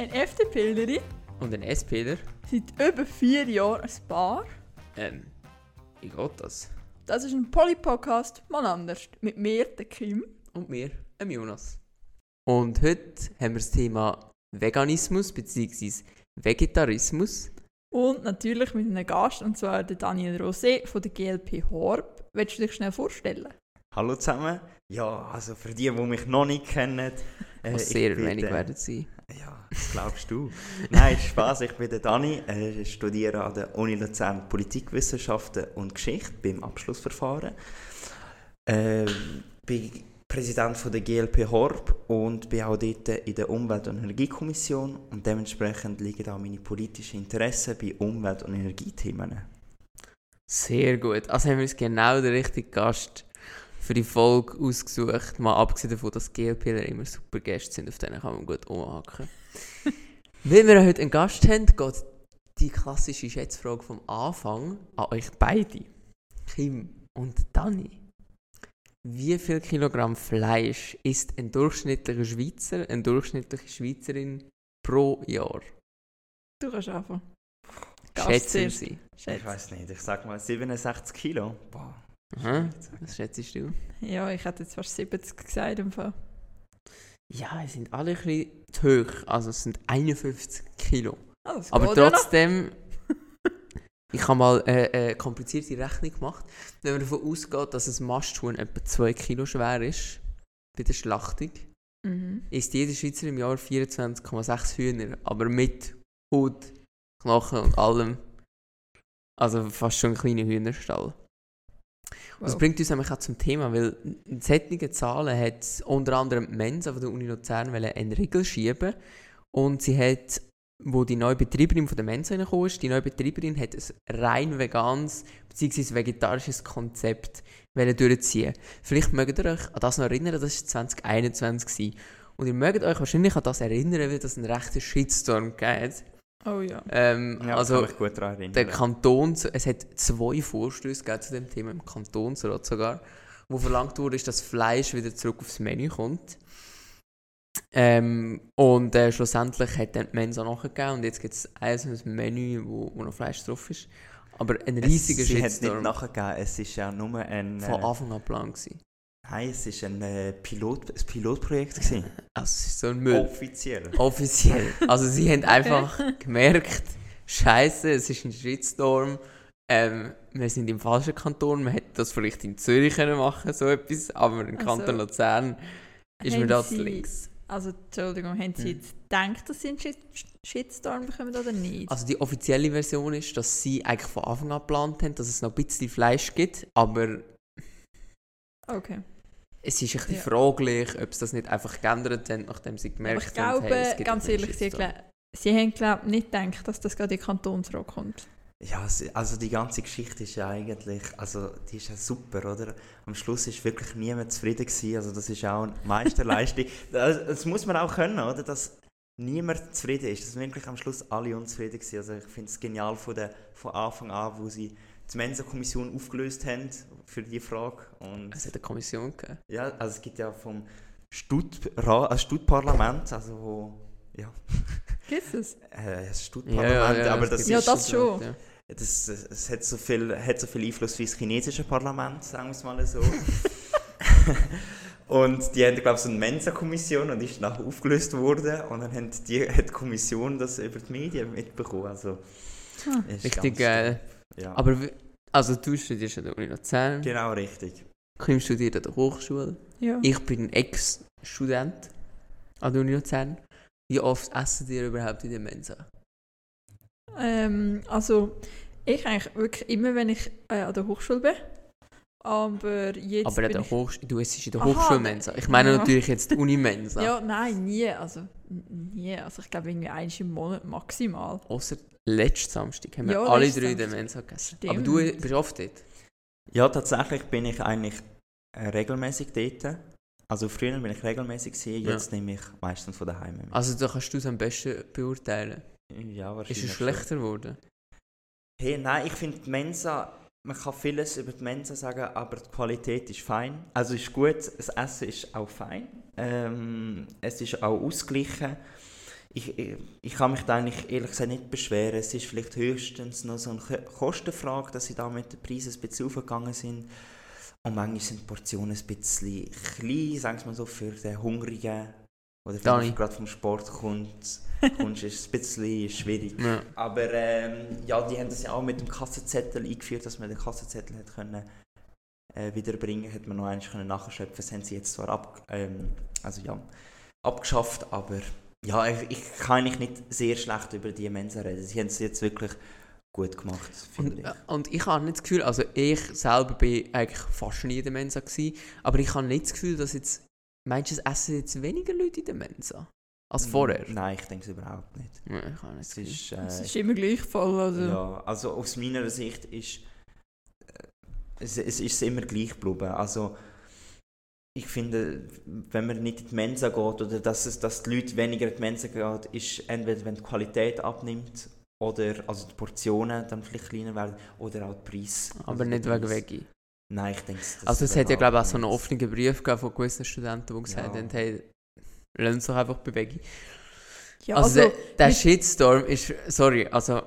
Ein FDPlerin Und ein SPler? seit über vier Jahren ein Paar. Ähm, wie geht das? Das ist ein Poly-Podcast, mal anders. Mit mir, der Kim. Und mir, dem Jonas. Und heute haben wir das Thema Veganismus bzw. Vegetarismus. Und natürlich mit einem Gast, und zwar der Daniel Rosé von der GLP Horb. Willst du dich schnell vorstellen? Hallo zusammen. Ja, also für die, die mich noch nicht kennen. Äh, Was sehr wenig der- werden sein. Ja, das glaubst du. Nein, Spaß. Ich bin der Dani. äh, Ich studiere an der Uni Luzern Politikwissenschaften und Geschichte beim Abschlussverfahren. Äh, bin Präsident von der GLP Horb und bin auch dort in der Umwelt- und Energiekommission. Und dementsprechend liegen auch meine politischen Interessen bei Umwelt- und Energiethemen. Sehr gut. Also haben wir uns genau den richtigen Gast für die Folge ausgesucht. Mal abgesehen davon, dass GLPler immer super Gäste sind, auf denen kann man gut umhaken. Weil wir heute einen Gast haben, geht die klassische Schätzfrage vom Anfang an euch beide. Kim und Dani. Wie viel Kilogramm Fleisch isst ein durchschnittlicher Schweizer, eine durchschnittliche Schweizerin pro Jahr? Du kannst anfangen. Schätzen. Sie. Ich Schätze. weiß nicht, ich sag mal 67 Kilo. Boah. Aha. Was schätzt du? Ja, ich hätte jetzt fast 70 gesagt im Fall. Ja, sie sind alle ein bisschen zu hoch. Also es sind 51 Kilo. Das Aber trotzdem, ich habe mal äh, eine komplizierte Rechnung gemacht. Wenn man davon ausgeht, dass ein Masthuhn etwa 2 Kilo schwer ist, bei der Schlachtung, Mhm. isst jeder Schweizer im Jahr 24,6 Hühner. Aber mit Haut, Knochen und allem. Also fast schon ein kleiner Hühnerstall. Das Wow. bringt uns nämlich auch zum Thema, weil in solchen Zahlen hat unter anderem die Mensa von der Uni Luzern einen Riegel schieben und sie hat, wo die neue Betreiberin von der Mensa reingekommen ist, die neue Betreiberin hat ein rein veganes bzw. vegetarisches Konzept durchziehen. Vielleicht mögt ihr euch an das noch erinnern, das war 2021 gewesen. und ihr mögt euch wahrscheinlich an das erinnern, weil das einen rechten Shitstorm gegeben hat. Oh ja. Ähm, Ja, also kann mich gut daran erinnern. der Kantons, es hat zwei Vorstöße zu dem Thema, im Kantonsrat sogar, wo verlangt wurde, ist, dass Fleisch wieder zurück aufs Menü kommt. Ähm, und äh, schlussendlich hat dann die Mensa nachgegeben und jetzt gibt es ein Menü, wo, wo noch Fleisch drauf ist. Aber ein riesiger es, Sie hat nicht Shitstorm nachgegeben, es ist ja nur ein... von Äh, Anfang an Plan gewesen. Nein, es ist ein, äh, Pilot, ein Pilotprojekt gewesen. Also es ist so ein Müll. Offiziell. Offiziell. Also sie haben einfach gemerkt, Scheiße, es ist ein Shitstorm. Ähm, wir sind im falschen Kanton. Man hätte das vielleicht in Zürich können machen so etwas, aber im Also, Kanton Luzern ist mir das Sie- links. Also, Entschuldigung, haben Sie Hm. jetzt gedacht, dass Sie einen Shit Shitstorm bekommen oder nicht? Also die offizielle Version ist, dass sie eigentlich von Anfang an geplant haben, dass es noch ein bisschen Fleisch gibt, aber okay. Es ist ein bisschen Ja. fraglich, ob sie das nicht einfach geändert haben, nachdem sie gemerkt ich haben, glaube, hey, es gibt ganz ehrlich, Sie, Sie haben glaub, nicht gedacht, dass das gerade in den Kantonsrat kommt. Ja, also die ganze Geschichte ist ja eigentlich, also die ist ja super, oder? Am Schluss ist wirklich niemand zufrieden gewesen, also das ist auch eine Meisterleistung. das, das muss man auch können, oder? Dass niemand zufrieden ist, dass wirklich am Schluss alle unzufrieden gewesen. Also ich finde es genial von, der, von Anfang an, wo sie die Mensa-Kommission aufgelöst haben für die Frage und Es hat eine Kommission gegeben. ja, also es gibt ja vom Stuttparlament, also wo, ja, Gibt es? äh, das Stuttparlament, aber es das gibt Ja, ist das schon. Ja. das, das, es hat so, viel, hat so viel Einfluss wie das chinesische Parlament, sagen wir es mal so. und die haben, glaube ich, so eine Mensa-Kommission und die ist nachher aufgelöst worden. Und dann haben die, hat die Kommission das über die Medien mitbekommen. Also, Ah. ist Richtig geil. Ja. Aber also du studierst an der Uni Luzern, genau richtig. Kim studiert an der Hochschule, Ja. ich bin ein Ex-Student an der Uni Luzern. Wie oft essen ihr überhaupt in der Mensa? Ähm, also, ich eigentlich wirklich immer, wenn ich äh, an der Hochschule bin. Aber jetzt Aber bin der ich... Du es ist in der Aha, Hochschulmensa. Ich meine ja. natürlich jetzt die Unimensa. Ja, nein, nie. Also, nie. Also, ich glaube, irgendwie eins im Monat maximal. Außer letzten Samstag haben wir Ja, alle drei in der Samstag. Mensa gegessen. Stimmt. Aber du bist oft dort. Ja, tatsächlich bin ich eigentlich äh, regelmäßig dort. Also früher bin ich regelmäßig gewesen, Ja. jetzt nehme ich meistens von daheim mit. Also da kannst du es am besten beurteilen. ja, Ist wahrscheinlich es schon. schlechter geworden? Hey, nein, ich finde die Mensa, man kann vieles über die Mensa sagen, aber die Qualität ist fein. Also ist gut, das Essen ist auch fein. Ähm, es ist auch ausgeglichen. ich, ich, ich kann mich da eigentlich ehrlich gesagt nicht beschweren. Es ist vielleicht höchstens noch so eine Ko- Kostenfrage, dass sie da mit den Preisen ein bisschen aufgegangen sind. Und manchmal sind die Portionen ein bisschen klein, sagen wir mal so, für den Hungrigen. Oder den, der gerade vom Sport kommt, kommst, ist es ein bisschen schwierig. Ja. Aber ähm, ja, die haben das ja auch mit dem Kassenzettel eingeführt, dass man den Kassenzettel hat können, äh, wiederbringen hätte man noch eigentlich können nachschöpfen Das haben sie jetzt zwar ab, ähm, also, ja, abgeschafft, aber ja, ich, ich kann eigentlich nicht sehr schlecht über die Mensa reden. Sie haben es jetzt wirklich gut gemacht, finde ich. äh, und ich habe nicht das Gefühl, also ich selber bin eigentlich fast nie in der Mensa gewesen, aber ich habe nicht das Gefühl, dass jetzt, meinst du, es essen jetzt weniger Leute in der Mensa als vorher? Nein, ich denke es überhaupt nicht. Ja, ich habe nicht Es ist, Es äh, ist immer gleich voll. Also. Ja, also aus meiner Sicht ist äh, es, es ist immer gleich geblieben. Also ich finde, wenn man nicht in die Mensa geht oder dass, es, dass die Leute weniger in die Mensa gehen, ist entweder wenn die Qualität abnimmt oder also die Portionen dann vielleicht kleiner werden oder auch der Preis. Aber Also nicht wegen. Veggie. Nein, ich denke, das Also es hat ja glaube ich auch so einen offenen Brief gegeben von gewissen Studenten, die gesagt Ja. haben, hey, lass uns doch einfach bei Veggie. Ja, Also, also, der, Shitstorm ist, sorry, also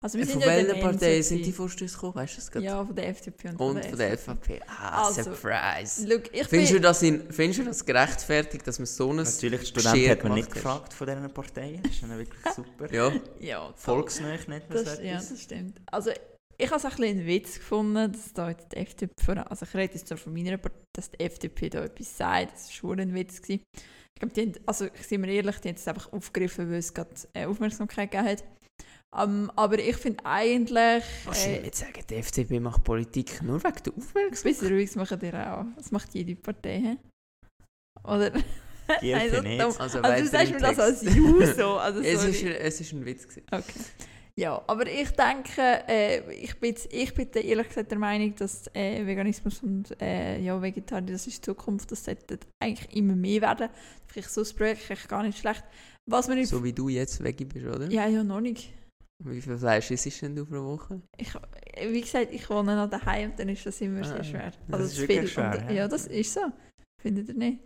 also wir sind von ja in der welcher Partei Mensa sind die. Vorstöße gekommen, weißt du das gerade? Ja, von der FDP und, Und von der. FVP. Ah, Also, surprise. Look, ich Findest du, das in, findest du das gerechtfertigt, dass man so ein... Natürlich, die Studenten Geschirr hat man nicht gefragt von diesen Parteien. Das ist dann wirklich super. Ja, ja, Volksnähe nennt man das, so ja, etwas. das stimmt. Also ich habe es ein bisschen einen Witz gefunden, dass da jetzt die FDP, also ich rede jetzt zwar von meiner Partei, dass die FDP da etwas sagt, das war schon ein Witz. Gewesen. Ich glaube, die haben, also sind wir ehrlich, die haben es einfach aufgegriffen, weil es gerade äh, Aufmerksamkeit gegeben hat. Ähm, aber ich finde eigentlich, Kannst du äh, nicht sagen, die FDP macht Politik nur wegen der ein Aufmerksamkeit? bisschen ruhig machen die auch. Das macht jede Partei, hä? Oder? Nein, das- nicht. das- Also, Also du sagst mir das als. Juso, also es, ist, es ist ein Witz. Gewesen. Okay. Ja, aber ich denke, äh, ich, bin, ich bin der- ehrlich gesagt der Meinung, dass äh, Veganismus und äh, ja, Vegetarier, das ist die Zukunft, das sollte eigentlich immer mehr werden. Vielleicht so ein Projekt eigentlich gar nicht schlecht. Was man So wie du jetzt Veggie bist, oder? ja, ja, noch nicht. Wie viel Fleisch isst du denn du pro Woche? Ich, wie gesagt, ich wohne noch daheim und dann ist das immer Ah, sehr schwer. das Also ist zu wirklich schwer, und, ja. ja, das ist so. Findet ihr nicht?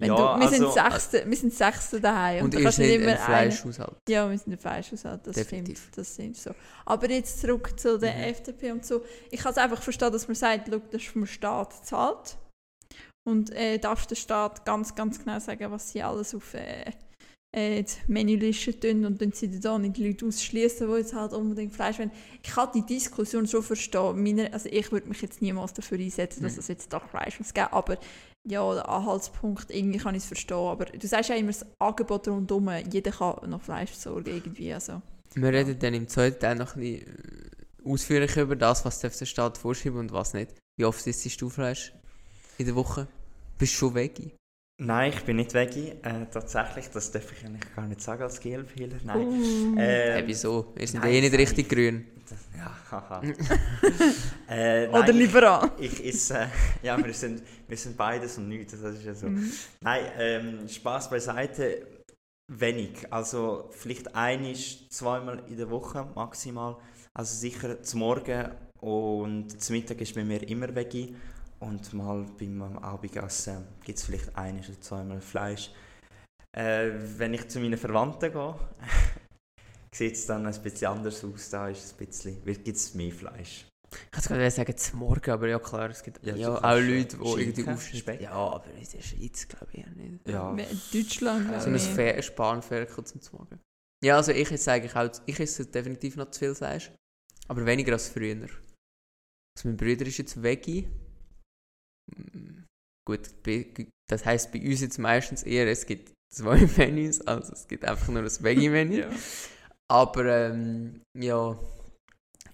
Wenn Ja, du, wir, sind also- Sechste, wir sind Sechste daheim. Und da ihr seid ein einen- Fleischhaushalt. Ja, wir sind ein Fleischhaushalt, das Definitiv. stimmt. Das stimmt so. Aber jetzt zurück zu der Mhm. FDP und so. Ich kann es einfach verstehen, dass man sagt, «Schau, das ist vom Staat zahlt. Und äh, darf der Staat ganz, ganz genau sagen, was sie alles auf äh, äh, die Menüliste tun und dann sie dann nicht die Leute ausschließen, die jetzt halt unbedingt Fleisch wollen. Ich kann die Diskussion schon verstehen. Meine, also ich würde mich jetzt niemals dafür einsetzen, dass Mhm. es jetzt doch Fleisch muss geben, aber ja, der Anhaltspunkt, irgendwie kann ich es verstehen. Aber du sagst ja immer, das Angebot rundherum, jeder kann noch Fleisch besorgen irgendwie. Also. Wir reden dann im zweiten Teil noch ein bisschen äh, ausführlicher über das, was der Staat vorschreiben und was nicht. Wie oft isst du Fleisch in der Woche? Bist du schon Veggie? Nein, ich bin nicht Veggie. Äh, tatsächlich, das darf ich eigentlich gar nicht sagen als GLPler. Nein. Uh. Hey, wieso? Wir sind nein, eh nicht richtig ich. grün. das, ja, haha. äh, nein, Oder liberal. Ich, ich esse, ja, wir sind, wir sind beides und nichts, das ist ja so. Mhm. Nein, ähm, Spaß beiseite, wenig. Also vielleicht einisch, zweimal in der Woche maximal. Also sicher zum Morgen und zum Mittag ist bei mir immer Veggie. Und mal beim Abendessen gibt es vielleicht einisch oder zweimal Fleisch. Äh, wenn ich zu meinen Verwandten gehe, sieht es dann ein bisschen anders aus. Da ist es ein bisschen, gibt es mehr Fleisch. Ich kann gerade sagen, zum Morgen, aber ja klar, es gibt Ja, ja, auch Leute, die irgendwie. Speck. Ja, aber in der Schweiz glaube ich nicht. Ja. In Deutschland. So So ein äh, Fe- Spanferkel zum Morgen. Ja, also ich esse eigentlich auch, ich esse definitiv noch zu viel Fleisch, aber weniger als früher. Also mein Bruder ist jetzt Veggie. Gut, das heisst bei uns jetzt meistens eher, es gibt zwei Menüs, also es gibt einfach nur ein Veggie-Menü. Ja. Aber ähm, ja,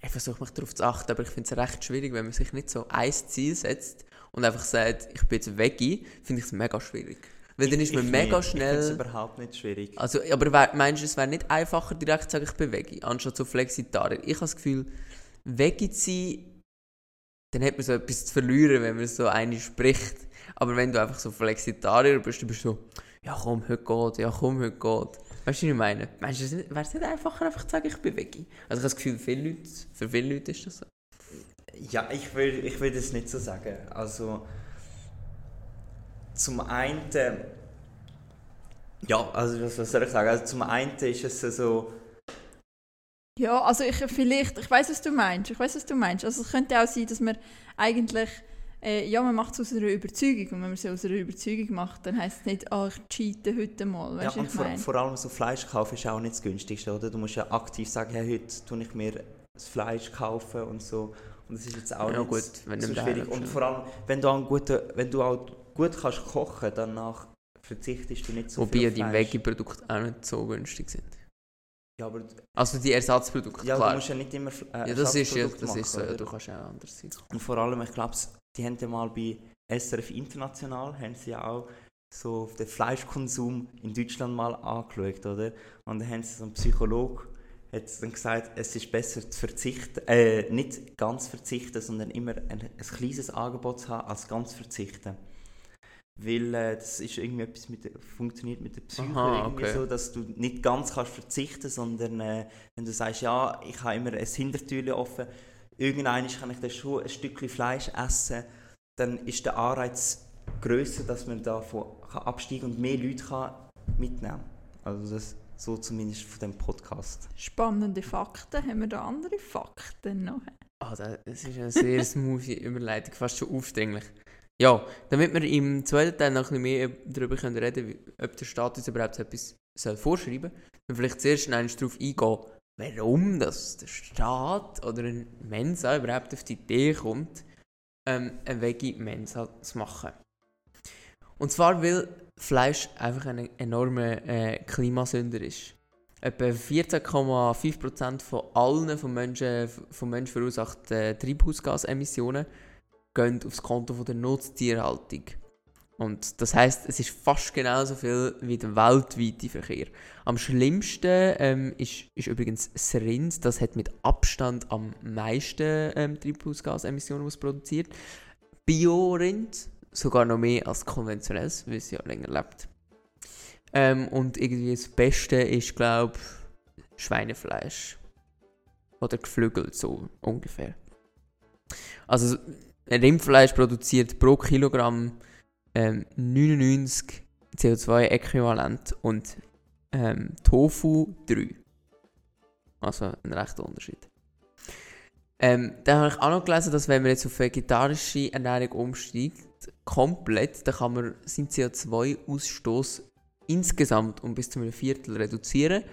ich versuche mich darauf zu achten, aber ich finde es recht schwierig, wenn man sich nicht so ein Ziel setzt und einfach sagt, ich bin jetzt Veggie, finde ich es mega schwierig. Weil dann ist man Ich mega nicht. Ich finde es schnell... überhaupt nicht schwierig. Also, aber wär- meinst du, es wäre nicht einfacher, direkt zu sagen, ich bin Veggie, anstatt so Flexitarier? Ich habe das Gefühl, Veggie zu sein, dann hat man so etwas zu verlieren, wenn man so eine spricht. Aber wenn du einfach so Flexitarier bist, du bist so, ja komm, heute geht, ja komm, heute geht. Weißt du, was ich meine? Meinst du, wäre es nicht einfacher, einfach zu sagen, ich bin Veggie? Also ich habe das Gefühl, viele Leute, für viele Leute ist das so. Ja, ich will, ich will das nicht so sagen. Also, zum einen, Ja, also was soll ich sagen? Also zum einen ist es so, Ja, also ich vielleicht, ich weiß, was du meinst. Ich weiß, was du meinst. Also es könnte auch sein, dass man eigentlich, äh, ja, man macht es aus einer Überzeugung und wenn man es aus einer Überzeugung macht, dann heisst es nicht, ah, ich cheate heute mal. ja, Weißt du, und ich vor, vor allem so Fleisch kaufen ist auch nicht das günstigste, oder? Du musst ja aktiv sagen, hey, heute tue ich mir das Fleisch kaufen und so. Und das ist jetzt auch Ja, nicht gut, wenn so schwierig. Und vor allem, wenn du, auch guten, wenn du auch gut kannst kochen, danach verzichtest du nicht so Wobei viel ja auf die. Veggie-Produkte auch nicht so günstig sind. Ja, aber Also die Ersatzprodukte, ja, du klar. musst ja nicht immer äh, Ja, das ist ja, Ersatzprodukte das ist so, machen, ja, du kannst auch anders sein. Und vor allem, ich glaube, die haben ja mal bei SRF International, haben sie ja auch so den Fleischkonsum in Deutschland mal angeschaut, oder? Und dann haben sie so einen Psychologe, hat dann gesagt, es ist besser zu verzichten, äh, nicht ganz verzichten, sondern immer ein, ein kleines Angebot zu haben, als ganz verzichten. Weil äh, das ist irgendwie etwas mit funktioniert mit der Psyche Aha, irgendwie okay. so, dass du nicht ganz kannst verzichten, sondern äh, wenn du sagst, ja, ich habe immer ein Hintertürchen offen, irgendwann kann ich dann schon ein Stückchen Fleisch essen, dann ist der Anreiz grösser, dass man davon kann absteigen und mehr Leute kann mitnehmen kann. Also das so zumindest von dem Podcast. Spannende Fakten. Haben wir da andere Fakten noch? Ah, das das ist eine sehr smoothie Überleitung, fast schon aufdringlich. Ja, damit wir im zweiten Teil noch ein bisschen mehr darüber reden können, ob der Staat uns überhaupt etwas vorschreiben soll, wir vielleicht zuerst einmal darauf eingehen, warum das der Staat oder ein Mensa überhaupt auf die Idee kommt, ähm, eine Veggie-Mensa zu machen. Und zwar, weil Fleisch einfach ein enormer äh, Klimasünder ist. Etwa 14,5% von allen von Menschen, von Menschen verursachten äh, Treibhausgasemissionen gehen aufs Konto von der Nutztierhaltung. Und das heißt, es ist fast genauso viel wie der weltweite Verkehr. Am schlimmsten ähm, ist, ist übrigens das Rind. Das hat mit Abstand am meisten ähm, Treibhausgasemissionen, produziert. Bio-Rind sogar noch mehr als konventionelles, weil es ja länger lebt. Ähm, und irgendwie das Beste ist, glaube Schweinefleisch. Oder geflügelt, so ungefähr. Also, Rindfleisch produziert pro Kilogramm ähm, 99 CO2-Äquivalent und ähm, Tofu 3. Also ein rechter Unterschied. Ähm, dann habe ich auch noch gelesen, dass wenn man jetzt auf vegetarische Ernährung umsteigt, komplett, dann kann man seinen CO2-Ausstoß insgesamt um bis zu einem Viertel reduzieren.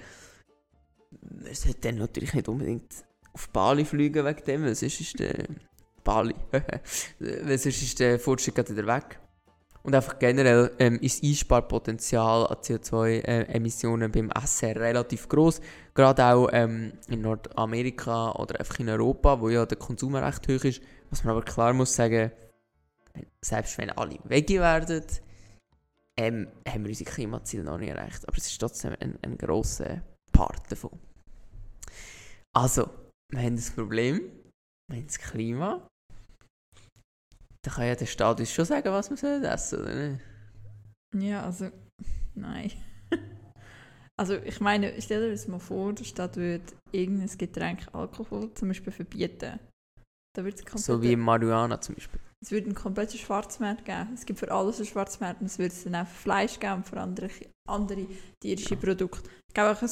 Man sollte dann natürlich nicht unbedingt auf Bali fliegen wegen dem, weil sonst ist der Bali, weil sonst ist der Fortschritt gerade wieder weg. Und einfach generell ähm, ist das Einsparpotenzial an CO2-Emissionen beim Essen relativ groß. Gerade auch ähm, in Nordamerika oder einfach in Europa, wo ja der Konsum recht hoch ist. Was man aber klar muss sagen, selbst wenn alle Veggie werden, ähm, haben wir unsere Klimaziele noch nicht erreicht. Aber es ist trotzdem ein, ein grosser Part davon. Also, wir haben das Problem, wir haben das Klima. Dann kann ja der Staat uns schon sagen, was wir sollen essen oder nicht? Ja, also, nein. Also ich meine, stell dir das mal vor, der Staat würde irgendein Getränk Alkohol zum Beispiel verbieten. Da komplett, So wie Marihuana zum Beispiel. es würde einen kompletten Schwarzmarkt geben. Es gibt für alles einen Schwarzmarkt und es würde es dann auch für Fleisch geben und für andere, andere tierische Produkte. Ich glaube auch, ein,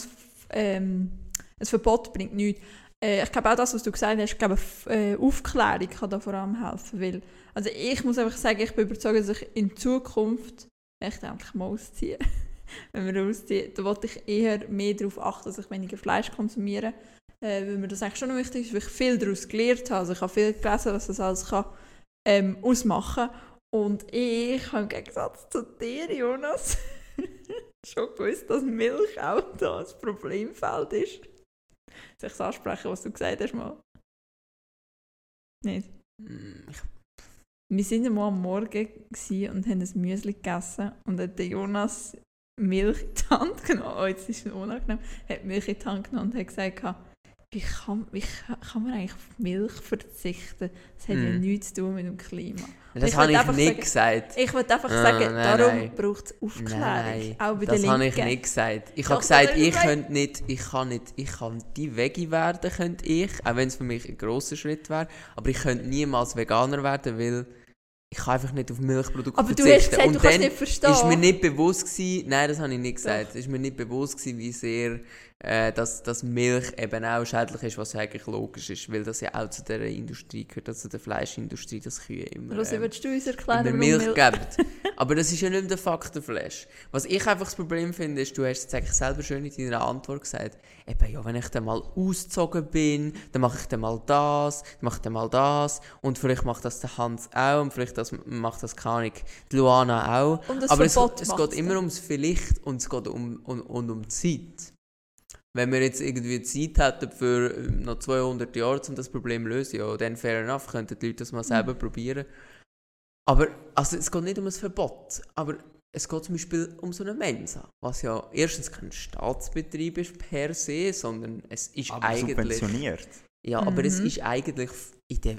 ähm, ein Verbot bringt nichts. Äh, ich glaube auch das, was du gesagt hast, ich glaube, äh, Aufklärung kann da vor allem helfen. Weil, also ich muss einfach sagen, ich bin überzeugt, dass ich in Zukunft, dann endlich mal ausziehe, wenn wir ausziehen, dann wollte ich eher mehr darauf achten, dass ich weniger Fleisch konsumiere. Äh, weil mir das eigentlich schon wichtig ist, weil ich viel daraus gelernt habe. Also ich habe viel gelesen, was das alles kann, ähm, ausmachen. Und ich habe im Gegensatz zu dir, Jonas, schon gewusst, dass Milch auch da ein Problemfeld ist. Soll ich es ansprechen, was du gesagt hast mal? Nicht? Mm, Ich, Wir waren einmal am Morgen und haben ein Müsli gegessen und hat der Jonas Milch in die Hand genommen. Oh, jetzt ist es unangenehm. Hat Milch in die Hand genommen und hat gesagt, wie kann, wie kann man eigentlich auf Milch verzichten? Das hat ja Mhm. nichts zu tun mit dem Klima. das Ich habe ich nicht sagen- gesagt. Ich wollte einfach Ah, sagen, nein, darum braucht es Aufklärung. Nein, auch bei das habe ich nicht gesagt. Ich habe gesagt, du ich könnte nicht, ich kann nicht, ich kann die Veggie werden, könnte ich, auch wenn es für mich ein grosser Schritt wäre, aber ich könnte niemals Veganer werden, weil ich kann einfach nicht auf Milchprodukte Aber du verzichten. hast gesagt, Und du kannst nicht verstehen. ist mir nicht bewusst gewesen, nein, das habe ich nicht gesagt, Doch. ist mir nicht bewusst gewesen, wie sehr äh, dass, dass Milch eben auch schädlich ist, was eigentlich logisch ist, weil das ja auch zu der Industrie gehört, also der Fleischindustrie, dass Kühe immer, Rosi, ähm, du uns erklären, immer Milch Milch... geben. Aber das ist ja nicht mehr der Faktenflash. Was ich einfach das Problem finde, ist, du hast es eigentlich selber schön in deiner Antwort gesagt, eben, ja, wenn ich dann mal ausgezogen bin, dann mache ich dann mal das, dann mache ich dann mal das und vielleicht macht das der Hans auch und vielleicht das, macht das, keine Ahnung, die Luana auch. Aber es, es geht immer ums Vielleicht und es geht um, um, und um Zeit. Wenn wir jetzt irgendwie Zeit hätten für äh, noch 200 Jahre, um das Problem zu lösen, ja, dann fair enough, könnten die Leute das mal selber probieren. Aber also es geht nicht um ein Verbot, aber es geht zum Beispiel um so eine Mensa, was ja erstens kein Staatsbetrieb ist per se, sondern es ist Aber eigentlich... subventioniert. Ja, aber es Mhm. ist eigentlich in der,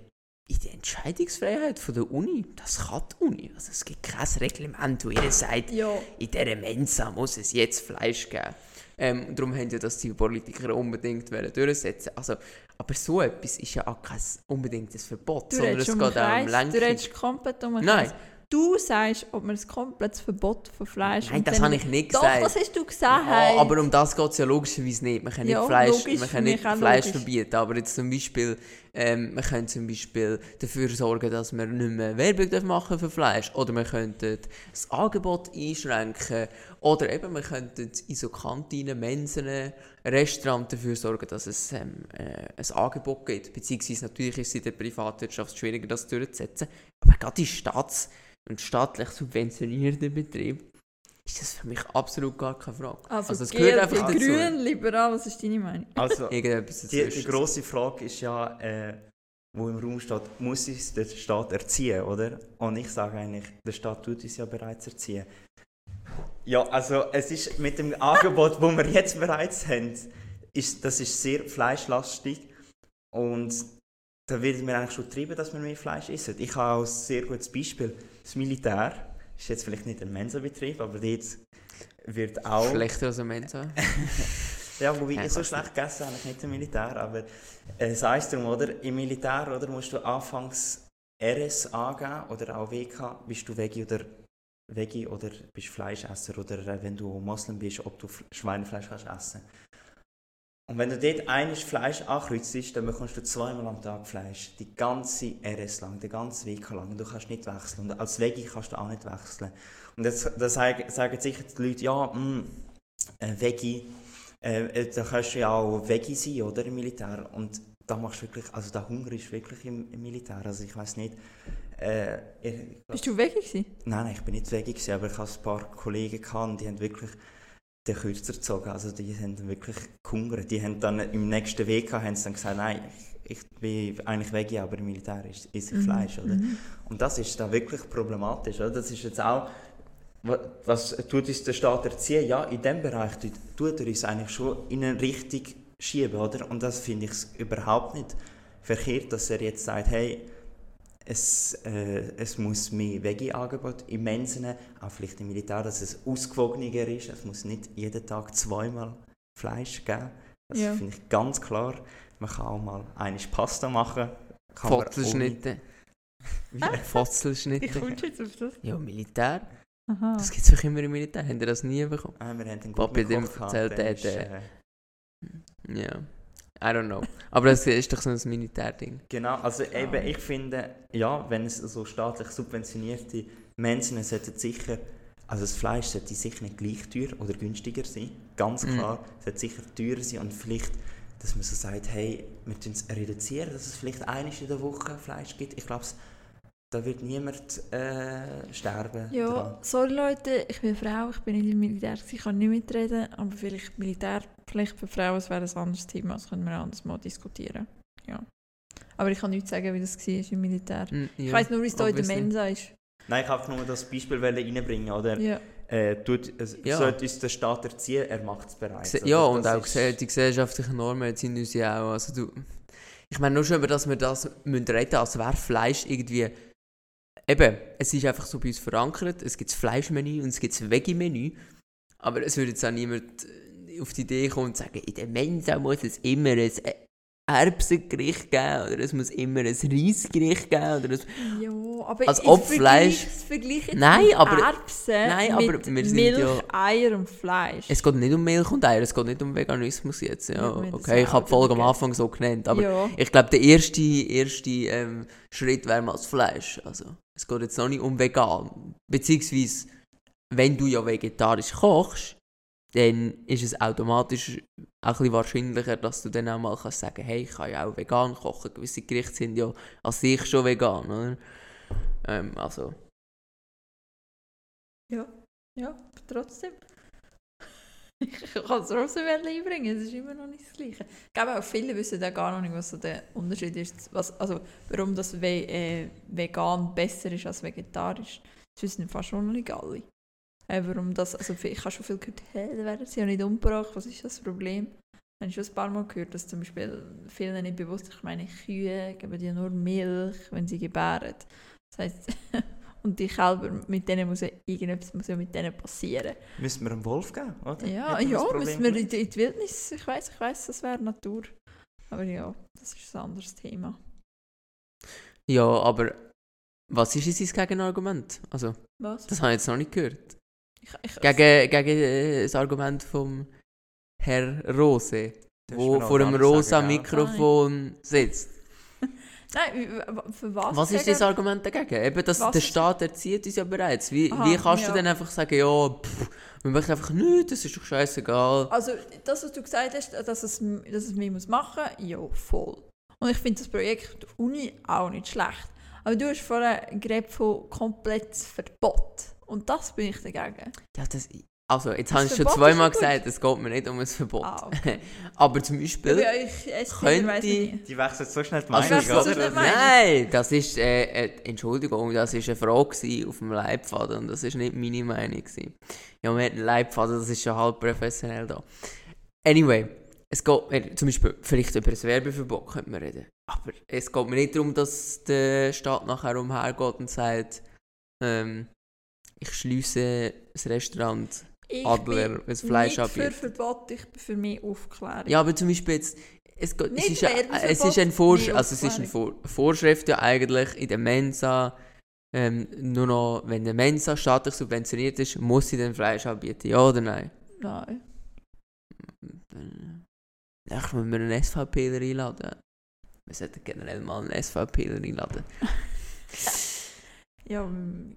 in der Entscheidungsfreiheit von der Uni. Das kann die Uni. Also es gibt kein Reglement, wo ihr sagt, Ja, in dieser Mensa muss es jetzt Fleisch geben. Ähm, darum haben ja das die Politiker unbedingt durchsetzen also, Aber so etwas ist ja auch kein unbedingtes Verbot, du sondern es um geht auch um Kreis, du Lenkung. redest komplett um Nein. Kreis. Du sagst, ob man ein komplettes Verbot von Fleisch... Nein, das habe ich nicht Doch, gesagt. das hast du gesagt. Ja, aber um das geht es ja logischerweise nicht. Man kann Ja, nicht Fleisch, man kann nicht Fleisch logisch. verbieten, aber jetzt zum Beispiel, ähm, man könnte zum Beispiel dafür sorgen, dass wir nicht mehr Werbung machen für Fleisch oder wir könnten das Angebot einschränken oder eben wir könnten in so Kantinen, Mensen, Restaurants dafür sorgen, dass es ähm, äh, ein Angebot gibt. Beziehungsweise natürlich ist es in der Privatwirtschaft schwieriger, das durchzusetzen. Aber gerade in Staats- und staatlich subventionierten Betrieben ist das für mich absolut gar keine Frage. Also, Also, es gehört einfach dazu. grün, liberal, was ist deine Meinung? Also, Irgendetwas die, die grosse Frage ist ja, äh, wo im Raum steht, muss uns der Staat erziehen, oder? Und ich sage eigentlich, der Staat tut uns ja bereits erziehen. Ja, also es ist mit dem Angebot, das wir jetzt bereits haben, ist, das ist sehr fleischlastig und da wird mir eigentlich schon getrieben, dass wir mehr Fleisch essen. Ich habe auch ein sehr gutes Beispiel, das Militär, ist jetzt vielleicht nicht ein Mensabetrieb, aber dort wird auch... Schlechter als ein Mensa. Ja, wobei Ja, ich so schlecht gegessen habe, ich nicht im Militär, aber äh, sei es drum, oder? Im Militär oder, musst du anfangs RS angeben oder auch WK, bist du Veggie oder Veggie oder bist Fleischesser oder äh, wenn du Moslem bist, ob du Schweinefleisch kannst essen. Und wenn du dort eines Fleisch ankreuzt, dann bekommst du zweimal am Tag Fleisch. Die ganze RS lang, den ganzen WK lang. Und du kannst nicht wechseln. Und als Veggie kannst du auch nicht wechseln. Und jetzt da sagen, sagen sicher die Leute, ja, mh, äh, Veggie, äh, äh, da kannst du ja auch Veggie sein, oder, im Militär. Und da machst du wirklich, also der Hunger ist wirklich im, im Militär. Also ich weiß nicht, äh, ich, Bist du weg gewesen? Nein, nein, ich bin nicht Veggie gewesen, aber ich hatte ein paar Kollegen gehabt, die haben wirklich den Kürzer gezogen. Also die haben dann wirklich gehungert. Die haben dann im nächsten Weg haben sie dann gesagt, nein, ich, ich bin eigentlich Veggie, aber im Militär esse ich Mhm. Fleisch, oder? Und das ist da wirklich problematisch, oder? Das ist jetzt auch, wa- was tut uns der Staat erziehen? Ja, in dem Bereich tut, tut er uns eigentlich schon in eine Richtung schieben, oder? Und das finde ich überhaupt nicht verkehrt, dass er jetzt sagt, hey, es, äh, es muss mehr Veggie-Angebot im Mensen, auch vielleicht im Militär, dass es ausgewogener ist. Es muss nicht jeden Tag zweimal Fleisch geben. Das Ja. finde ich ganz klar. Man kann auch mal eine Pasta machen. Fotzelschnitte. Wie Fotzelschnitte. kommst du jetzt auf das? Ja, Militär. Aha. Das gibt es doch immer im Militär. Habt ihr das nie bekommen? Ah, wir haben den Papi dem erzählt, der der hat, äh, Ja. I don't know. Aber das ist doch so ein Militärding. Genau, also eben, ich finde, ja, wenn es so staatlich subventionierte Menschen sollten sicher, also das Fleisch sollte sicher nicht gleich teuer oder günstiger sein, ganz Mhm. klar, es sollte sicher teurer sein und vielleicht, dass man so sagt, hey, wir reduzieren, dass es vielleicht einmal in der Woche Fleisch gibt. Ich glaube, da wird niemand äh, sterben. Ja, dran. sorry Leute, ich bin Frau, ich bin nicht im Militär, gewesen, ich kann nicht mitreden, aber vielleicht Militärpflicht für Frauen, das wäre ein anderes Thema, das können wir anders mal diskutieren. Ja. Aber ich kann nicht sagen, wie das war im Militär. Mm, Ich ja, weiss nur, wie es hier in der. Mensa ist. Nein, ich habe einfach nur das Beispiel wollen reinbringen, oder? Ja. Äh, tut, es Ja. sollte uns der Staat erziehen, er macht es bereits. Gse- oder? Ja, und Das auch die gesellschaftlichen Normen sind uns ja auch. Also du, ich meine, nur schon über das wir das müssen reden, als wäre Fleisch irgendwie. Eben, es ist einfach so bei uns verankert. Es gibt das Fleischmenü und es gibt das Veggie-Menü. Aber es würde jetzt auch niemand äh, auf die Idee kommen und sagen, in der Mensa muss es immer ein äh, Erbsengericht geben oder es muss immer ein Reisgericht geben. Oder ein Ja, aber Als ob Fleisch- Nein, mit aber- Erbsen Nein, aber mit wir sind Milch, ja- Eier und Fleisch. Es geht nicht um Milch und Eier, es geht nicht um Veganismus jetzt. Ja, okay, ich habe die Folge am. Anfang so genannt, aber ja. ich glaube, der erste, erste ähm, Schritt wäre mal das Fleisch. Also, es geht jetzt noch nicht um vegan. Beziehungsweise, wenn du ja vegetarisch kochst, dann ist es automatisch auch ein wahrscheinlicher, dass du dann auch mal kannst sagen hey, ich kann ja auch vegan kochen. Gewisse Gerichte sind ja an sich schon vegan, oder? Ähm, also, Ja, ja, trotzdem. Ich kann es trotzdem einbringen, es ist immer noch nicht das Gleiche. Ich glaube auch viele wissen auch gar noch nicht, was so der Unterschied ist. Was, also warum das ve äh, vegan besser ist als vegetarisch. Das wissen fast noch nicht alle. Äh, warum das, also ich habe schon viel gehört, hä, da werden sie ja nicht umgebracht, was ist das Problem? Ich habe schon ein paar Mal gehört, dass zum Beispiel vielen nicht bewusst ist, ich meine, Kühe geben ja nur Milch, wenn sie gebären. Das heisst, und die Kälber, mit denen muss ja irgendetwas muss ja mit denen passieren. Müssen wir einen Wolf geben, oder? Ja, Hätten ja, müssen wir in die, in die Wildnis. Ich weiß, ich weiß, das wäre Natur. Aber ja, das ist ein anderes Thema. ja, aber was ist jetzt sein Gegenargument? Also, Was? das habe ich jetzt noch nicht gehört. Ich, ich, Gegen, gegen äh, das Argument vom Herr Rose, wo noch vor nicht rosa? Mikrofon sitzt. Nein, für was? Was ist das Argument dagegen? Eben, dass Was der Staat erzieht uns ja bereits. Wie, Aha, wie kannst ja. du dann einfach sagen, ja, pff, wir machen einfach nichts, das ist doch scheißegal. Also, das, was du gesagt hast, dass es, dass es muss machen muss, ja, voll. Und ich finde das Projekt Uni auch nicht schlecht. Aber du hast vorher geredet von komplettes Verbot. Und das bin ich dagegen. Ja, das, also, jetzt Das habe ich schon Verbot zweimal ja gesagt, es geht mir nicht um ein Verbot. Ah, okay. Aber zum Ja, Beispiel... könnte- weiss ich nicht. Die wechseln so schnell die Also, Meinung, wechseln so oder? Meinung. Nein, das ist, äh, äh, Entschuldigung, das ist eine Frage auf dem Leitfaden und das ist nicht meine Meinung. Gewesen. Ja, wir hatten einen Leitfaden, das ist schon halb professionell da. Anyway, es geht, äh, zum Beispiel, vielleicht über ein Werbeverbot könnte man reden. Aber es geht mir nicht darum, dass der Staat nachher umhergeht und sagt, ähm, ich schließe das Restaurant Ich Adler, bin ein Fleisch nicht für anbietet. Verbot, ich bin für mehr Aufklärung. Ja, aber zum Beispiel jetzt, es, geht, es, ist, ja, Werbeverbot, es ist eine, Vorsch mehr also es ist eine Vor Vorschrift ja eigentlich in der Mensa, ähm, nur noch, wenn eine Mensa staatlich subventioniert ist, muss sie dann Fleisch anbieten, ja oder nein? Nein. Dann müssen wir einen SVPler einladen. Wir sollten generell mal einen SVPler einladen. Ja,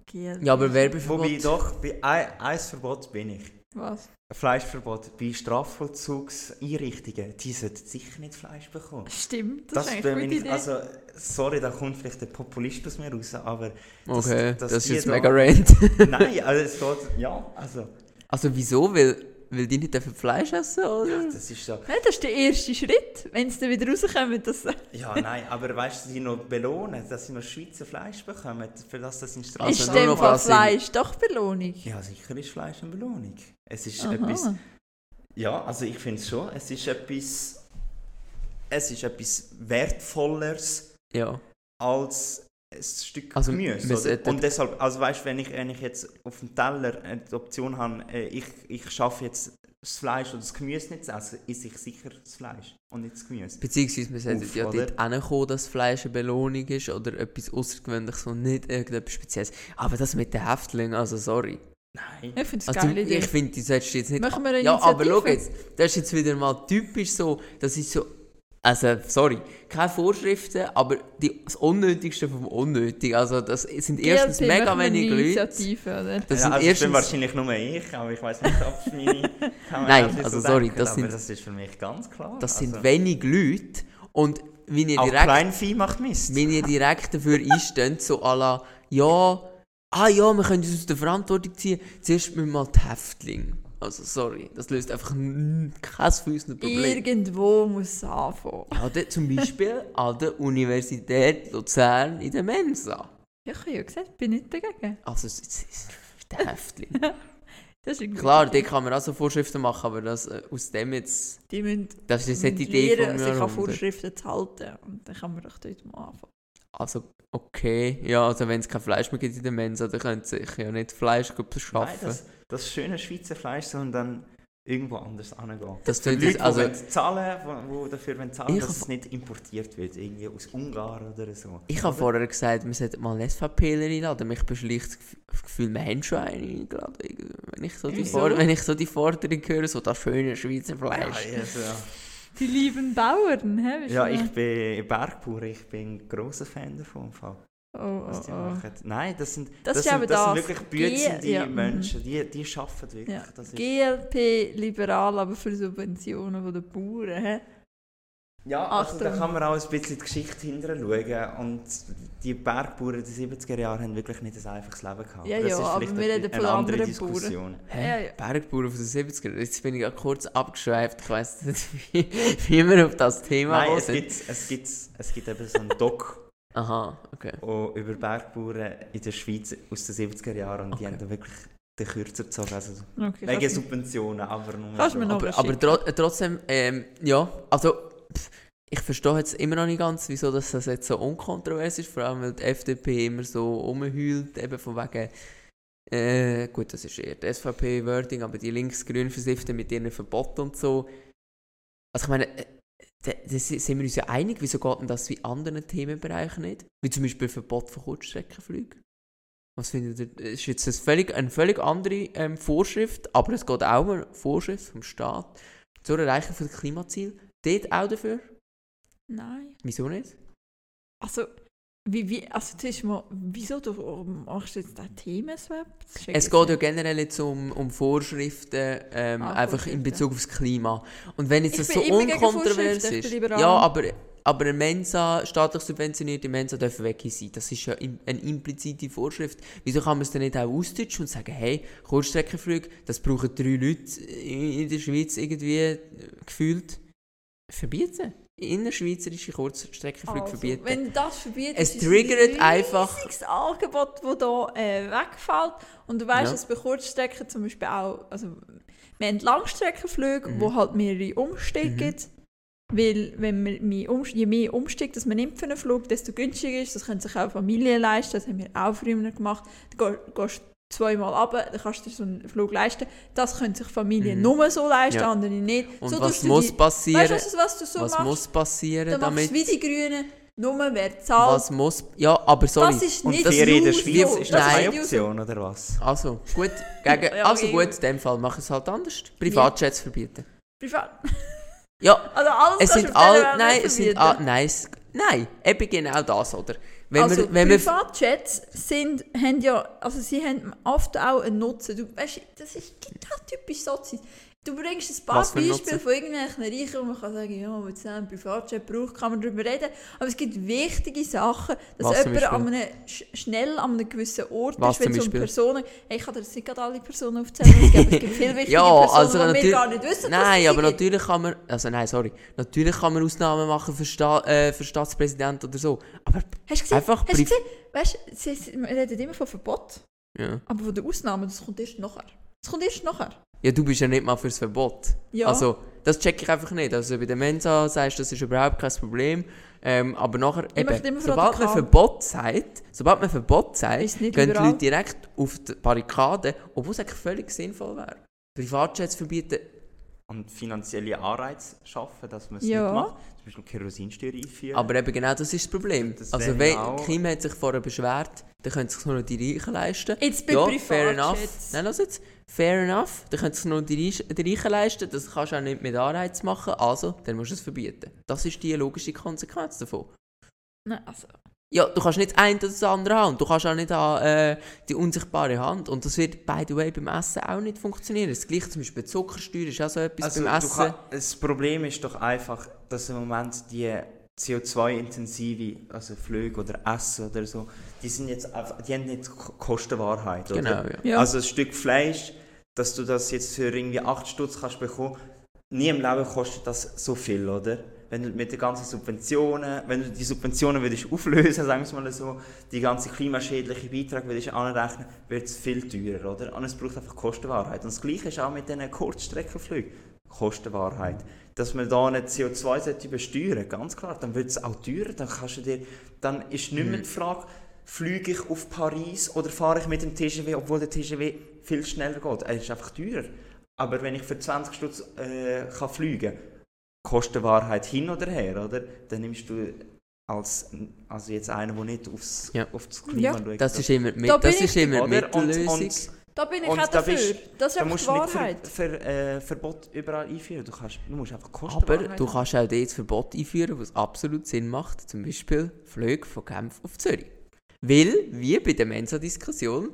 Giel. Ja, aber Werbeverbot... Wobei doch, bei ein, Verbot bin ich. Was? Fleischverbot bei Strafvollzugseinrichtungen, die sollten sicher nicht Fleisch bekommen. Stimmt, das, Das ist eine gute ich, Idee. also, sorry, da kommt vielleicht der Populist aus mir raus, aber das- Okay, dass das ist jetzt da- mega rant. nein, also es geht, ja, also, also wieso? Weil, weil die nicht dürfen Fleisch essen, oder? das ist so, Nein, das ist der erste Schritt, wenn sie dann wieder rauskommen. Dass, ja, nein, aber weißt du, sie noch belohnen, dass sie noch Schweizer Fleisch bekommen, für das das in ist Also nur dem noch Fall Fleisch doch Belohnung? Ja, sicher ist Fleisch eine Belohnung. Es ist Aha. etwas, ja, also ich finde es schon, es ist etwas, es ist etwas Wertvolleres Ja. als ein Stück Also, Gemüse. Oder? sollten- Und deshalb, also weißt du, wenn ich, wenn ich jetzt auf dem Teller äh, die Option habe, äh, ich, ich schaffe jetzt das Fleisch oder das Gemüse nicht zu essen, esse ich sicher das Fleisch und nicht das Gemüse. Beziehungsweise wir sollten Uff, ja oder? dort hinkommen, dass Fleisch eine Belohnung ist oder etwas Außergewöhnliches und nicht irgendetwas Spezielles. Aber das mit den Häftlingen, also sorry. Nein. Ich finde es Also, Idee. ich finde, du solltest jetzt nicht... Machen wir eine ja, aber schau jetzt, das ist jetzt wieder mal typisch so, das ist so... Also, sorry, keine Vorschriften, aber die, das Unnötigste vom Unnötigen. Also, das sind erstens GLP, mega wenig Leute. Oder? Das ja, sind also ich bin erstens... wahrscheinlich nur ich, aber ich weiß nicht, ob es meine Kamera Nein, so also sorry, denken, das sind- das ist für mich ganz klar. Das sind also, wenig Leute und wenn ihr direkt... Kleinvieh macht Mist. wenn ihr direkt dafür einsteht, so à la, ja, ah ja, wir können uns aus der Verantwortung ziehen, zuerst müssen wir mal die Häftlinge. Also sorry, das löst einfach kein unseren Problem. Irgendwo muss es anfangen. Da, zum Beispiel an der Universität Luzern in der Mensa. Ja, Ich habe ja gesagt, ich bin nicht dagegen. Also es, ist gute Klar, da kann man auch so Vorschriften machen, aber das, äh, aus dem jetzt, Die müssen das ist jetzt nicht die Idee lernen, von sich an mir. Vorschriften zu halten. Und dann kann man doch dort mal anfangen. Also okay, ja, also wenn es kein Fleisch mehr gibt in der Mensa, dann können sie sich ja nicht Fleisch Nein, beschaffen. das, das schöne Schweizer Fleisch, sondern irgendwo anders hingehen. Das Für tut Leute, also, die zahlen, die dafür zahlen dass hab- es nicht importiert wird, irgendwie aus Ungarn oder so. ich habe vorher gesagt, wir sollten mal einen SVPler einladen. Mich beschleicht das Gef- das Gefühl, wir haben schon einen eingeladen. Wenn ich so die? For wenn ich so die Forderung höre, so das schöne Schweizer Ja, Fleisch. also, ja. Die lieben Bauern, hä? Ja, ich bin Bergbauer, ich bin ein grosser Fan davon. im Fall, Oh, Was die oh, oh. machen. Nein, das sind, Das, das sind, das das. sind wirklich bützende ja. Menschen, die, die arbeiten wirklich. Ja. Das ist, GLP liberal, aber für Subventionen der Bauern. Ja, also da kann man auch ein bisschen die Geschichte hinterher schauen. Und die Bergbauern in den 70er Jahren haben wirklich nicht ein einfaches Leben gehabt. Ja, das ja, ist aber vielleicht wir eine- reden von eine andere anderen Bauern. Diskussion. Hä? Ja, ja. Bergbauern von den 70er. Jetzt bin ich ja kurz abgeschweift. Ich weiss nicht, wie, wie wir auf das Thema Nein, es sind. gibt, es, gibt, es gibt eben so einen Doc Aha, okay. oh, über Bergbauern in der Schweiz aus den 70er Jahren und die Okay. haben da wirklich den Kürzer gezogen. Also Okay, wegen Subventionen, aber nur Kannst mir noch- Aber, aber tro trotzdem, ähm, ja, also pff, ich verstehe jetzt immer noch nicht ganz, wieso dass das jetzt so unkontrovers ist, vor allem weil die FDP immer so rumheult, eben von wegen, äh, gut, das ist eher die SVP-Wording, aber die linksgrünen versiften mit ihren Verboten und so. Also ich meine, äh, da, da si- sind wir uns ja einig, wieso geht denn das wie anderen Themenbereichen nicht? Wie zum Beispiel Verbot von Kurzstreckenflügen. Was findet ihr? Das ist jetzt eine völlig, eine völlig andere ähm, Vorschrift, aber es geht auch um eine Vorschrift vom Staat zur Erreichung der Klimaziele. Dort auch dafür? Nein. Wieso nicht? Also, wie, wie, also zuerst mal, wieso du machst du jetzt? Das check Es geht ja generell jetzt um, um Vorschriften, ähm, Ah, einfach in. Bezug aufs Klima. Und wenn jetzt Ich das so unkontrovers ist, ja, aber, aber eine Mensa, staatlich subventionierte Mensa dürfen weg sein. Das ist ja eine implizite Vorschrift. Wieso kann man es dann nicht auch austauschen und sagen, hey, Kurzstreckenflüge, das brauchen drei Leute in, in der Schweiz irgendwie äh, gefühlt. Verbieten. Innerschweizerische Kurzstreckenflüge Also, verbieten. Wenn das verbietet, Es ist triggert ein einfach- riesiges Angebot, das hier äh, wegfällt. Und du weißt, Ja. dass bei Kurzstrecken zum Beispiel auch, also wir haben Langstreckenflüge, Mhm. wo halt mehrere Umstiege gibt. Weil wenn man um, je mehr Umstieg das man nimmt für einen Flug, desto günstiger ist. Das können sich auch Familien leisten. Das haben wir auch früher gemacht. Du geh- gehst zweimal runter, dann kannst du dir so einen Flug leisten. Das können sich Familien Mhm. nur so leisten, Ja. andere nicht. Und so was muss die- passieren? Weißt du, was, was du so was machst? muss passieren, Dann damit... wie die Grünen, nur wer zahlt. Was muss... Ja, aber sorry. Das ist Und nicht Ferien in der so. Schweiz, so. ist das Nein. keine nicht Option, oder was? Also, gut, gegen, Ja, also gut, in dem Fall machen es halt anders. Privatjets verbieten. Privat. Ja, Also alles es sind all, nein, es sind all, nein, es, nein, eben genau das, oder? Wenn also wir, wenn Privatjets sind, haben ja, also sie haben oft auch einen Nutzen. Du, weißt, das ist genau typisch Sozis. Du bringst ein paar Beispiele von irgendwelchen Reichen und man kann sagen, ja, wenn es einen Privatjet braucht, kann man darüber reden. Aber es gibt wichtige Sachen, dass Was jemand an einem, sch schnell an einem gewissen Ort Was ist, wenn es um? Personen... Hey, ich kann dir jetzt nicht gerade alle Personen aufzählen, es gibt, es gibt viele wichtige ja, Personen, also die wir gar nicht wissen, nein, aber natürlich kann man, also nein, sorry, natürlich kann man Ausnahmen machen für, Sta äh, für Staatspräsidenten oder so, aber Hast du gesehen? einfach Hast du gesehen? Weißt sie, sie, reden immer von Verbot, ja. aber von den Ausnahmen, das kommt erst nachher. Das kommt erst nachher. ja, du bist ja nicht mal fürs Verbot. Ja. Also, das check ich einfach nicht. Also bei der Mensa sagst du, das ist überhaupt kein Problem. Ähm, aber nachher, eben, sobald man. Verbot sagt, sobald man Verbot sagt, gehen die liberal. Leute direkt auf die Barrikaden, obwohl es eigentlich völlig sinnvoll wäre. Privatjets verbieten, Und finanzielle Anreize schaffen, dass man es Ja. nicht macht. Zum Beispiel Kerosinsteuer einführen. aber eben genau das ist das Problem. Das also wenn auch- Kim hat sich vorher beschwert, dann können sich nur noch die Reichen leisten. Jetzt bei ja, fair enough. Nein, lass jetzt. Fair enough. Dann können sich nur die, Reich- die Reichen leisten. Das kannst du auch nicht mit Anreiz machen. Also, dann musst du es verbieten. Das ist die logische Konsequenz davon. Nein, also, Ja, du kannst nicht das eine oder das andere haben. Du kannst auch nicht an äh, die unsichtbare Hand. Und das wird, by the way, beim Essen auch nicht funktionieren. Das gleiche zum Beispiel Zuckersteuer ist auch so etwas also, beim Essen. kann, das Problem ist doch einfach, dass im Moment die CO2-intensive, also Flüge oder Essen oder so, die sind jetzt einfach, die haben nicht Ko- Kostenwahrheit, oder? Genau, ja. ja. Also ein Stück Fleisch, dass du das jetzt für irgendwie 8 Stutz kannst bekommen, nie im Leben kostet das so viel, oder? Wenn du mit den ganzen Subventionen, wenn du die Subventionen würdest auflösen, sagen wir es mal so, die ganze klimaschädliche Beiträge würdest anrechnen, wird es viel teurer, oder? Und es braucht einfach Kostenwahrheit. Und das Gleiche ist auch mit diesen Kurzstreckenflügen. Kostenwahrheit. Dass man da nicht CO2 sollte besteuern ganz klar, dann wird es auch teurer, dann kannst du dir, dann ist nicht mehr die Frage, fliege ich auf Paris oder fahre ich mit dem TGW, obwohl der TGW viel schneller geht. Er ist einfach teurer. Aber wenn ich für 20 Stutz äh, kann fliegen kann, Kostenwahrheit hin oder her, oder? Dann nimmst du als also jetzt einer, der nicht aufs, Ja. auf das Klima Ja. schaut. Das ist immer, mit, Da das ist immer die oder? Und, Mittellösung. und Da bin ich auch da dafür. bist- das ist da einfach musst die du nicht ver, Wahrheit. ver, äh, Verbot überall einführen. Du, kannst, du musst einfach Aber Kostenwahrheit du haben. kannst auch dort Verbot einführen, was absolut Sinn macht. Zum Beispiel Flüge von Genf auf Zürich. Weil, wie bei der Mensa-Diskussion,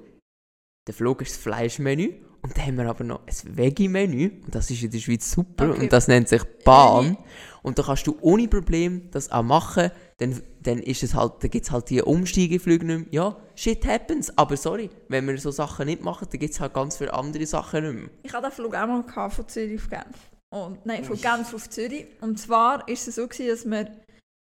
der Flug ist das Fleischmenü und dann haben wir aber noch ein Veggie-Menü und das ist in der Schweiz super Okay. und das nennt sich Bahn. Und da kannst du ohne Problem das auch machen. Dann, dann ist es halt, gibt es halt die Umsteigeflüge nicht mehr. Ja, shit happens. Aber sorry, wenn wir so Sachen nicht machen, dann gibt es halt ganz viele andere Sachen nicht mehr. Ich hatte den Flug auch mal gehabt, von Zürich auf Genf. Und, nein, von Genf auf Zürich. Und zwar war es so, gewesen, dass mir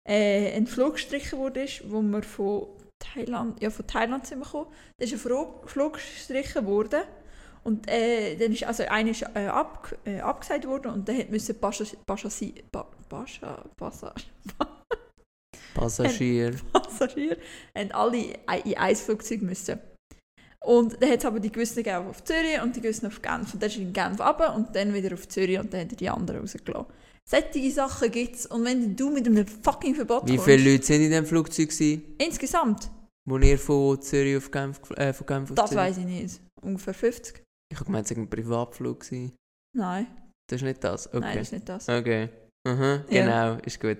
äh, ein Flug gestrichen wurde, wo wir von Thailand, ja, von Thailand sind wir gekommen. Da ist ein Flug gestrichen worden. Und äh, dann ist also einer ist, äh, ab, äh, abgesagt worden und dann musste Passagier, Passagier, Pa- Passa- Passa- Passagier. Haben alle in ein Flugzeug müssen. Und dann hat es aber die gewissen gegeben auf Zürich und die gewissen auf Genf. Und dann ist in Genf runter und dann wieder auf Zürich und dann hat er die anderen rausgelassen. Solche Sachen gibt es. Und wenn du mit einem fucking Verbot Wie kommst, viele Leute sind in dem Flugzeug gewesen? insgesamt, Wo ihr von Zürich auf Genf, äh, von Genf auf das Zürich? weiß ich nicht. Ungefähr 50? Ich habe gemeint, es war ein Privatflug. Gewesen. Nein, Das ist nicht das? Okay. nein, das ist nicht das. Okay. Mhm, Ja. genau, ist gut.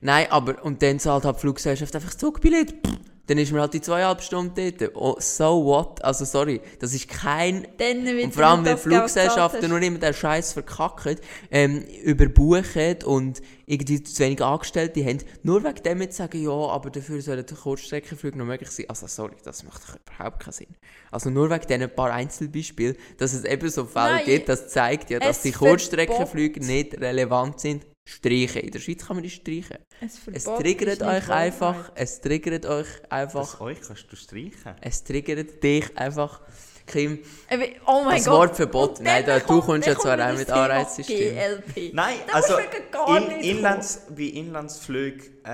Nein, aber, und dann zahlt halt die Fluggesellschaft einfach das Zugbillett. Pff, Dann ist man halt die zweieinhalb Stunden dort. Oh, so what? Also sorry, das ist kein... Dann Und vor allem, wenn Fluggesellschaften nur immer den Scheiß verkacken, ähm, überbuchen und irgendwie zu wenig Angestellte haben, nur wegen dem jetzt sagen, ja, aber dafür sollen die Kurzstreckenflüge noch möglich sein. Also sorry, das macht überhaupt keinen Sinn. Also nur wegen diesen paar Einzelbeispielen, dass es eben so Fälle Nein, gibt, das zeigt ja, dass die Verbot- Kurzstreckenflüge nicht relevant sind. Streichen. In der Schweiz kann man die streichen. Es Verbot triggert nicht euch Wahrheit. einfach, es triggert euch einfach, Das euch kannst du streichen. es triggert dich einfach, Kim. Äh, Oh mein Das Gott. Wort Verbot, nein, da, du kommt- kommst dann ja zwar auch mit Anreizsystem. GLP. Nein, Da also du in, nicht Inlands, bei Inlandsflügen, äh,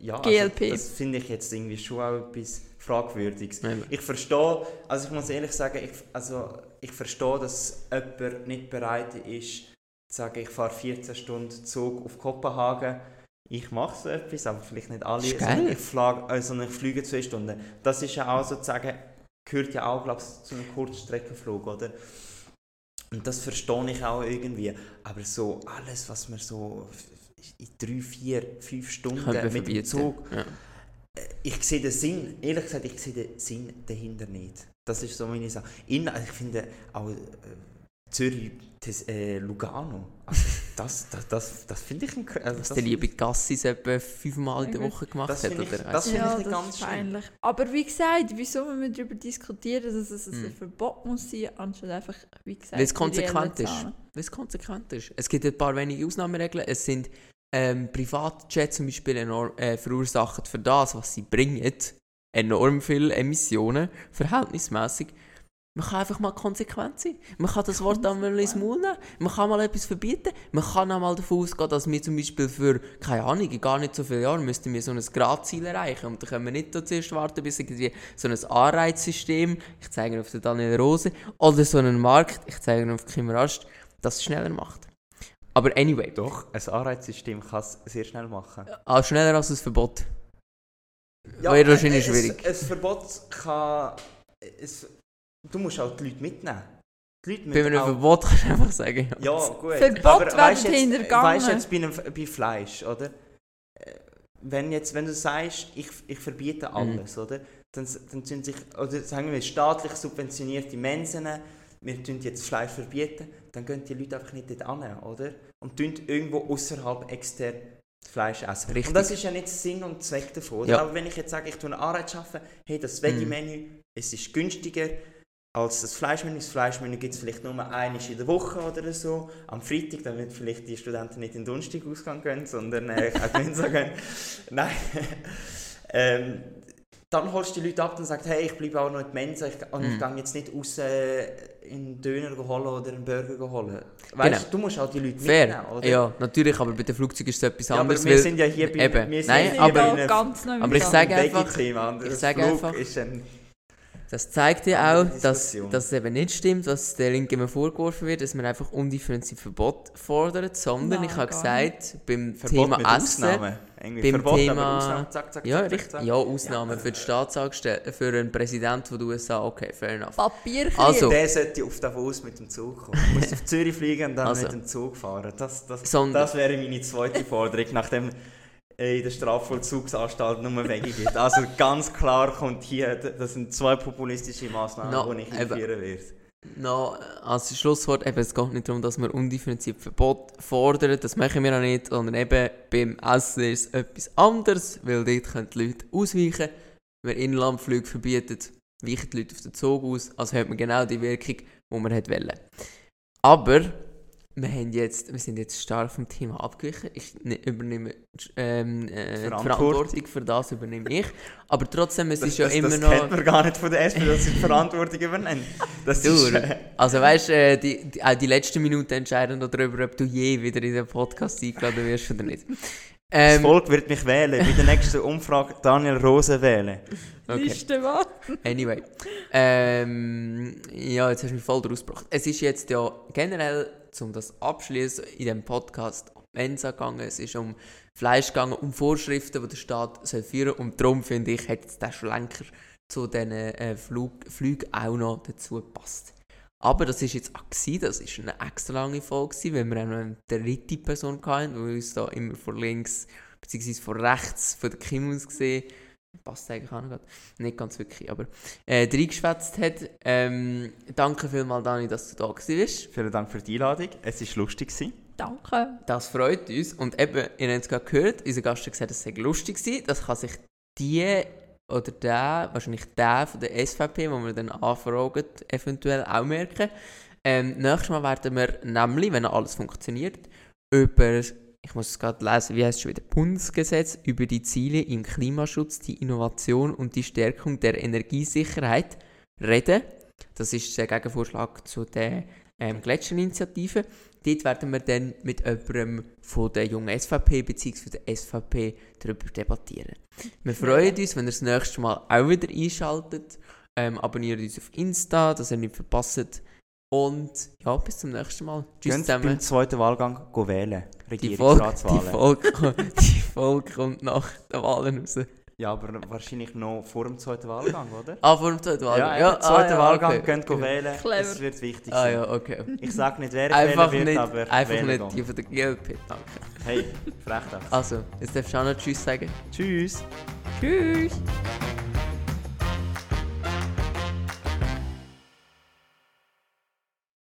ja, GLP. Also, das finde ich jetzt irgendwie schon auch etwas Fragwürdiges. Eben. Ich verstehe, also ich muss ehrlich sagen, ich, also ich verstehe, dass jemand nicht bereit ist, sagen, ich fahre 14 Stunden Zug auf Kopenhagen. Ich mache so etwas, aber vielleicht nicht alle. Sondern. Ich, flag, also ich fliege zwei Stunden. Das ist ja auch sozusagen, gehört ja auch, glaube ich, zu einem Kurzstreckenflug, oder? Und das verstehe ich auch irgendwie. Aber so alles, was man so in drei, vier, fünf Stunden mit dem. Zug Ja. ich sehe den Sinn, ehrlich gesagt, ich sehe den Sinn dahinter nicht. Das ist so meine Sache. In, also ich finde auch äh, Zürich, das, äh, Lugano, also das, das, das, das finde ich also Was das, der liebe Gassis etwa fünfmal in der gut. Woche gemacht Das hat. finde ich- Oder? das- finde ja, ich nicht das ganz peinlich. Aber wie gesagt, wieso müssen wir darüber diskutieren, dass es ein Hm. Verbot muss sein, anstatt einfach, wie gesagt, Weil es konsequent ist. Weil es konsequent ist. Es gibt ein paar wenige Ausnahmeregeln. Es sind ähm, Privatjets zum Beispiel enorm, äh, verursachen für das, was sie bringen, enorm viele Emissionen, verhältnismäßig. Man kann einfach mal konsequent sein. Man kann das Wort einmal ins Maul nehmen. Man kann mal etwas verbieten. Man kann auch mal davon ausgehen, dass wir zum Beispiel für, keine Ahnung, in gar nicht so viele Jahre müssten wir so ein Gradziel erreichen. Und dann können wir nicht da zuerst warten, bis irgendwie so ein Anreizsystem, ich zeige auf den Daniel Rose, oder so einen Markt, ich zeige auf Kim Rast, das schneller macht. Aber anyway, Doch, ein Anreizsystem kann es sehr schnell machen. auch schneller als ein Verbot. Wäre wahrscheinlich ein- schwierig. Ein, ein Verbot kann... Es, du musst auch die Leute mitnehmen. Die Leute Bei einem auch- Verbot kannst du einfach sagen, ja. Ja, gut. Verbot aber werden weißt jetzt, hintergangen. weißt jetzt bei, einem, bei Fleisch, oder? Äh, Wenn, jetzt, wenn du sagst, ich, ich verbiete alles, oder? Dann, dann tun sich, oder sagen wir staatlich subventionierte Mensen, wir tun jetzt Fleisch verbieten, dann gehen die Leute einfach nicht dort an, oder? Und tun irgendwo außerhalb extern das Fleisch essen. Richtig. Und das ist ja nicht Sinn und Zweck davon. Ja. Aber wenn ich jetzt sage, ich tue einen Anreiz schaffen, hey, das Veggie-Menü, es ist günstiger, als das Fleischmenü. Das Fleischmenü gibt es vielleicht nur einmal in der Woche oder so. Am Freitag, damit vielleicht die Studenten nicht in den Donnerstagausgang gehen, sondern äh, auch Mensa gehen. Nein. ähm, dann holst du die Leute ab und sagst, hey, ich bleibe auch noch in der Mensa ich, und ich Mhm. gehe jetzt nicht raus äh, einen Döner holen oder einen Burger holen. Weißt Genau. du, musst auch die Leute Fair. mitnehmen, oder? Ja, natürlich, aber bei den Flugzeugen ist es etwas Ja, aber anderes. wir weil- sind ja hier bei, eben. wir sind Nein, ja hier aber- bei da einem ganz neu aber ich sage einfach- ich sage einfach- Ist ein, Das zeigt ja auch, dass, dass es eben nicht stimmt, was der Linke immer vorgeworfen wird, dass man einfach undifferenziert Verbot fordert, sondern Nein, ich habe gesagt, beim Verbot Thema mit Essen, Ausnahmen. Irgendwie beim Verbot, Thema-. Zack, zack, ja, zack, zack, ja, Ausnahmen für die Staatsangestellten, für einen Präsidenten von den USA, okay, fair enough. Papierkrieg. Also- Der sollte auf Davos mit dem Zug kommen. Du musst auf Zürich fliegen und dann Also. mit dem Zug fahren. Das, das, das wäre meine zweite Forderung, nachdem in der Strafvollzugsanstalt nur Wege gibt. Also ganz klar kommt hier, das sind zwei populistische Massnahmen, No, die ich einführen werde. Noch als Schlusswort, eben, es geht nicht darum, dass wir undifferenziert Verbot fordern, das machen wir auch nicht, sondern eben beim Essen ist es etwas anderes, weil dort können die Leute ausweichen. Wer Inlandflüge verbietet, weichen die Leute auf den Zug aus, also hat man genau die Wirkung, die man wollen. Aber wir, haben jetzt, wir sind jetzt stark vom Thema abgewichen. Ich ne, übernehme ähm, äh, die Verantwortung. Verantwortung für das übernehme ich. Aber trotzdem, es Das, ist ja das, immer das noch... kennt man gar nicht von der SP, dass sie die Verantwortung übernehmen. Das Du, ist, äh, also weißt du, äh, die, die, auch die letzten Minuten entscheiden darüber, ob du je wieder in den Podcast eingeladen wirst oder nicht. das Ähm, Volk wird mich wählen. Bei der nächsten Umfrage Daniel Rose wählen. okay. Liste was? Anyway. Ähm, ja, jetzt hast du mich voll draus gebracht. Es ist jetzt ja generell, um das abschließen, in diesem Podcast um Mensa gegangen, es ist um Fleisch gegangen, um Vorschriften, die der Staat soll führen soll. Und darum finde ich, hat jetzt der Schlenker zu diesen äh, Flug, Flügen auch noch dazu gepasst. Aber das ist jetzt auch gewesen, das ist eine extra lange Folge weil wir eine dritte Person hatten, die uns da immer von links bzw. von rechts von der Kim aus gesehen passt eigentlich auch noch grad. nicht ganz wirklich, aber äh, reingeschwätzt hat. Ähm, danke vielmals, Dani, dass du da warst. Vielen Dank für die Einladung. Es war lustig. gewesen. Danke. Das freut uns. Und eben, ihr habt es gerade gehört, unser Gast hat gesagt, es sei lustig gewesen. Das kann sich die oder der, wahrscheinlich der von der SVP, wo wir dann anfragen, eventuell auch merken. Ähm, nächstes Mal werden wir nämlich, wenn alles funktioniert, über, ich muss es gerade lesen, wie heißt es schon wieder, Bundesgesetz über die Ziele im Klimaschutz, die Innovation und die Stärkung der Energiesicherheit reden. Das ist der Gegenvorschlag zu der ähm, Gletscherinitiative. Dort werden wir dann mit jemandem von der jungen SVP bzw. der SVP darüber debattieren. Wir freuen uns, wenn ihr das nächste Mal auch wieder einschaltet. Ähm, abonniert uns auf Insta, dass ihr nicht verpasst. Und ja, bis zum nächsten Mal. Tschüss Gehen zusammen. beim zweiten Wahlgang go wählen. Die Folge, die, Regierungsratswahlen. Folge, die Folge kommt nach den Wahlen raus. Ja, aber wahrscheinlich noch vor dem zweiten Wahlgang, oder? Ah, vor dem zweiten Wahlgang. Ja, ja, zweiter ah, ja, Wahlgang, okay. könnt go wählen. Clever. Es wird wichtig Ah sein. ja, okay. Ich sage nicht, wer ich Einfach wählen wird, nicht, aber einfach nicht die gehen. von der GLP, danke. Hey, frech das. Also, jetzt darfst du auch noch Tschüss sagen. Tschüss. Tschüss.